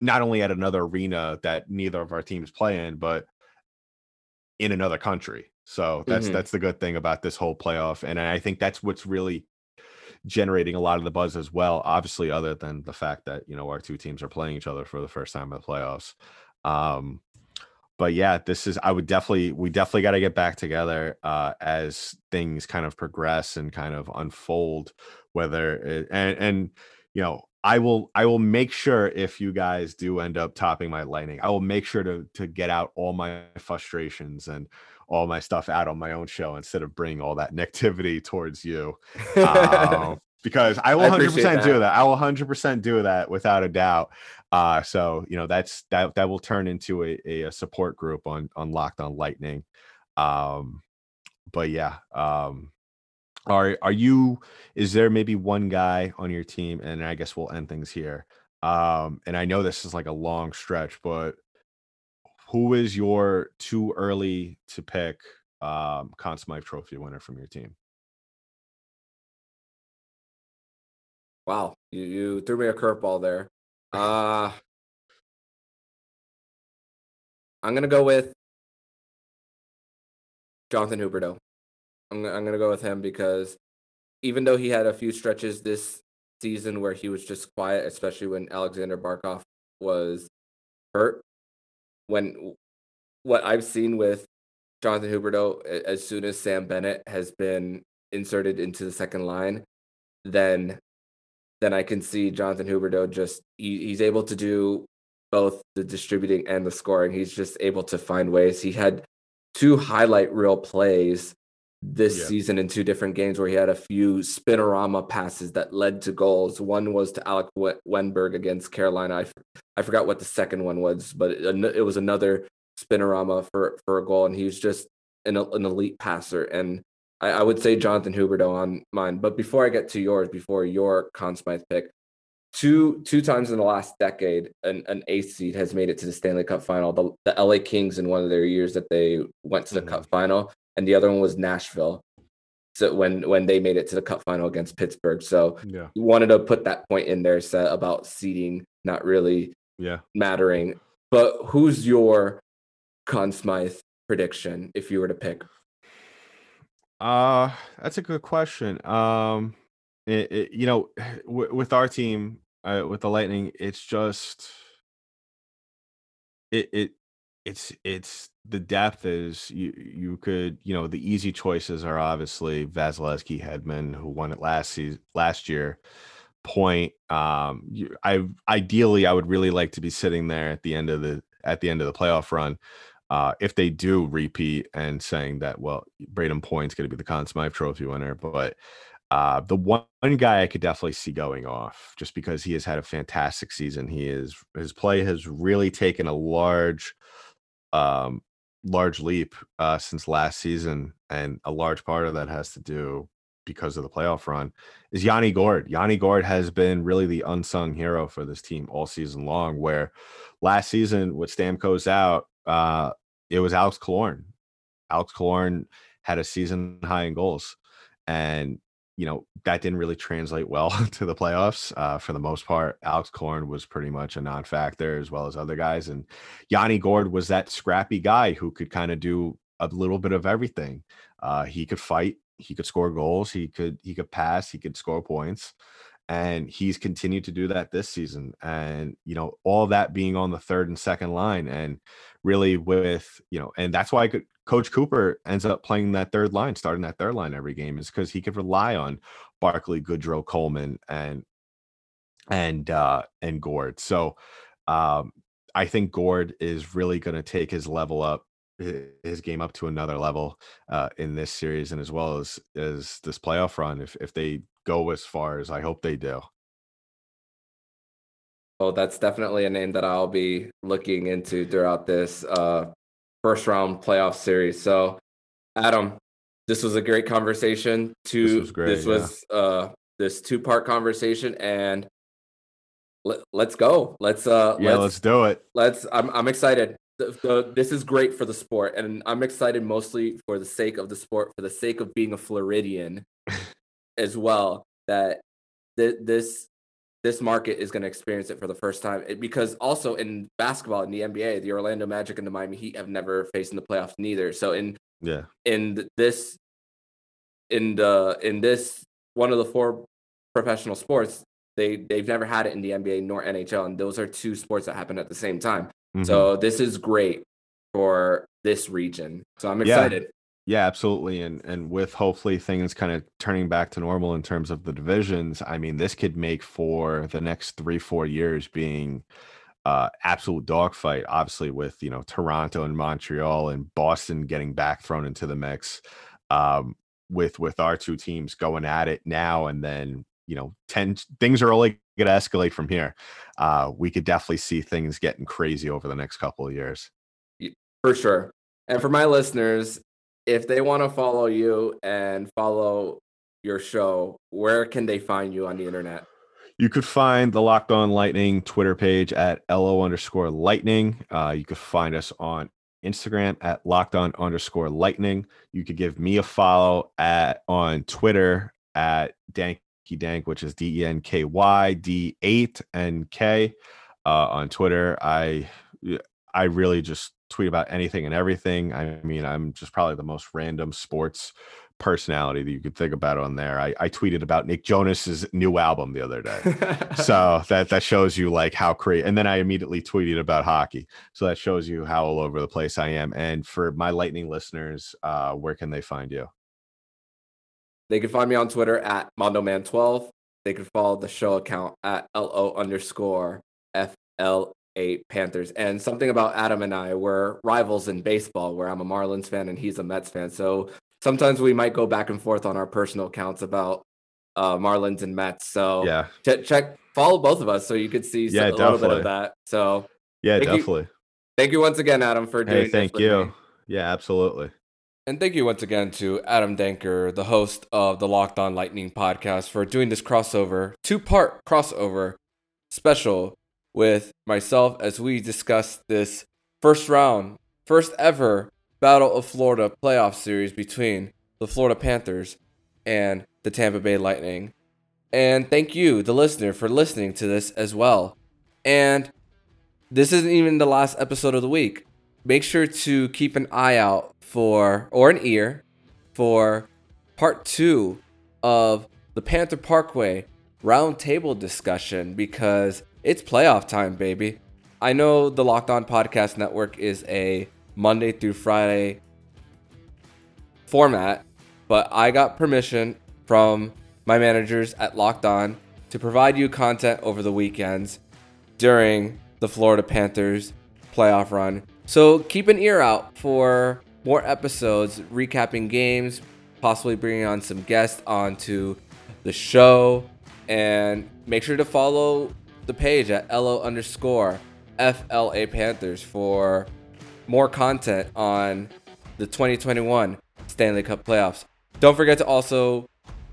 not only at another arena that neither of our teams play in, but in another country. So that's mm-hmm. that's the good thing about this whole playoff, and I think that's what's really generating a lot of the buzz as well. Obviously, other than the fact that you know our two teams are playing each other for the first time in the playoffs. Um, but yeah, this is I would definitely we definitely got to get back together uh, as things kind of progress and kind of unfold. Whether it, and and you know I will I will make sure if you guys do end up topping my lightning, I will make sure to to get out all my frustrations and all my stuff out on my own show instead of bringing all that negativity towards you. Uh, because I will hundred percent do that. I will hundred percent do that without a doubt. Uh, so you know that's that that will turn into a, a, a support group on on Locked on Lightning. Um, but yeah, um, are are you? Is there maybe one guy on your team? And I guess we'll end things here. Um, and I know this is like a long stretch, but who is your too early to pick um, Conn Smythe Trophy winner from your team? Wow, you, you threw me a curveball there. Uh, I'm gonna go with Jonathan Huberdeau. I'm, I'm to go with him because even though he had a few stretches this season where he was just quiet, especially when Alexander Barkov was hurt. When what I've seen with Jonathan Huberdeau, as soon as Sam Bennett has been inserted into the second line, then then I can see Jonathan Huberdeau just he, he's able to do both the distributing and the scoring. He's just able to find ways. He had two highlight reel plays this yeah. season in two different games where he had a few spinorama passes that led to goals. One was to Alec Wennberg against Carolina. I, I forgot what the second one was, but it, it was another spinorama for, for a goal. And he was just an, an elite passer. And I, I would say Jonathan Huberdeau on mine. But before I get to yours, before your Conn Smythe pick, two two times in the last decade, an, an eighth seed has made it to the Stanley Cup final. The, the LA Kings in one of their years that they went to the mm-hmm. Cup final, and the other one was Nashville. So when when they made it to the Cup final against Pittsburgh, so yeah, wanted to put that point in there so about seeding not really yeah mattering. But who's your Conn Smythe prediction if you were to pick? Uh, that's a good question. Um, it, it, you know, w- with our team, uh, with the Lightning, it's just it it it's it's the depth is you you could you know the easy choices are obviously Vasilevskiy Hedman who won it last season last year point um you, I ideally I would really like to be sitting there at the end of the at the end of the playoff run uh if they do repeat and saying that well Brayden Point's going to be the Conn Smythe trophy winner but uh, the one, one guy I could definitely see going off just because he has had a fantastic season. He is his play has really taken a large, um, large leap uh, since last season, and a large part of that has to do because of the playoff run is Yanni Gourde. Yanni Gourde has been really the unsung hero for this team all season long. Where last season with Stamkos out, uh, it was Alex Killorn. Alex Killorn had a season high in goals, and you know that didn't really translate well to the playoffs uh, for the most part. Alex Killorn was pretty much a non-factor as well as other guys, and Yanni Gourde was that scrappy guy who could kind of do a little bit of everything. Uh, he could fight, he could score goals, he could he could pass, he could score points, and he's continued to do that this season. And you know all that being on the third and second line, and really with you know, and that's why could Coach Cooper ends up playing that third line, starting that third line every game, is because he could rely on Barclay, Goodrow, Coleman, and and uh and Gourde. So um I think Gourde is really going to take his level up his game up to another level uh, in this series and as well as as this playoff run if if they go as far as I hope they do. Well, that's definitely a name that I'll be looking into throughout this uh, first round playoff series. So, Adam, this was a great conversation. To this was, great, this, was uh, this two part conversation, and let, us go. Let's uh, yeah, let's, let's, do it. Let's. I'm I'm excited. The, the, this is great for the sport, and I'm excited mostly for the sake of the sport, for the sake of being a Floridian, as well. That th- this this market is going to experience it for the first time because also in basketball in the NBA, the Orlando Magic and the Miami Heat have never faced in the playoffs neither. So in yeah in this in the in this one of the four professional sports, they they've never had it in the NBA nor NHL, and those are two sports that happen at the same time. Mm-hmm. So this is great for this region. So I'm excited. Yeah, absolutely. And and with hopefully things kind of turning back to normal in terms of the divisions, I mean, this could make for the next three, four years being uh absolute dogfight, obviously with you know Toronto and Montreal and Boston getting back thrown into the mix. Um with with our two teams going at it now and then you know 10 things are only going to escalate from here uh we could definitely see things getting crazy over the next couple of years for sure and for my listeners if they want to follow you and follow your show, where can they find you on the internet? You could find the Locked On Lightning Twitter page at LO underscore lightning. Uh, you could find us on Instagram at locked on underscore lightning. You could give me a follow at on Twitter at Danky Dank, which is D E N K Y D eight N K. Uh, on Twitter, I I really just tweet about anything and everything. I mean, I'm just probably the most random sports personality that you could think about on there. I, I tweeted about Nick Jonas's new album the other day. so that that shows you like how creative and then I immediately tweeted about hockey. So that shows you how all over the place I am. And for my lightning listeners, uh, where can they find you? They can find me on Twitter at MondoMan12. They can follow the show account at LO underscore FLA Panthers. And something about Adam and I, we're rivals in baseball, where I'm a Marlins fan and he's a Mets fan. So sometimes we might go back and forth on our personal accounts about uh, Marlins and Mets. So yeah, check, check follow both of us so you could see yeah, a little bit of that. So yeah, thank definitely. You, thank you once again, Adam, for doing. Hey, thank you. Me. Yeah, absolutely. And thank you once again to Adam Danker, the host of the Locked On Lightning podcast, for doing this crossover, two part crossover special with myself as we discuss this first round, first ever Battle of Florida playoff series between the Florida Panthers and the Tampa Bay Lightning. And thank you, the listener, for listening to this as well. And this isn't even the last episode of the week. Make sure to keep an eye out for, or an ear, for part two of the Panther Parkway roundtable discussion because it's playoff time, baby. I know the Locked On Podcast Network is a Monday through Friday format, but I got permission from my managers at Locked On to provide you content over the weekends during the Florida Panthers playoff run. So keep an ear out for more episodes recapping games, possibly bringing on some guests onto the show. And make sure to follow the page at LO underscore FLA Panthers for more content on the 2021 Stanley Cup playoffs. Don't forget to also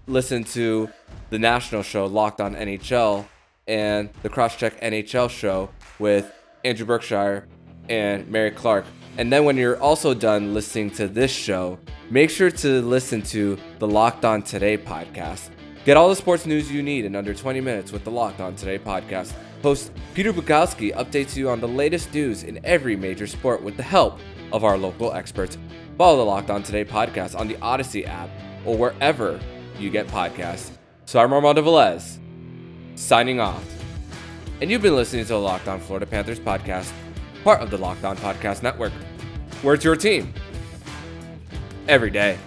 listen to the national show Locked on NHL and the Crosscheck NHL show with Andrew Berkshire and Mary Clark and then when you're also done listening to this show, make sure to listen to the Locked On Today podcast. Get all the sports news you need in under 20 minutes with the Locked On Today podcast. Host Peter Bukowski updates you on the latest news in every major sport with the help of our local experts. Follow the Locked On Today podcast on the Audacy app or wherever you get podcasts. So I'm Armando Velez, signing off. And you've been listening to the Locked On Florida Panthers podcast part of the Locked On Podcast Network. Where's your team? Every day.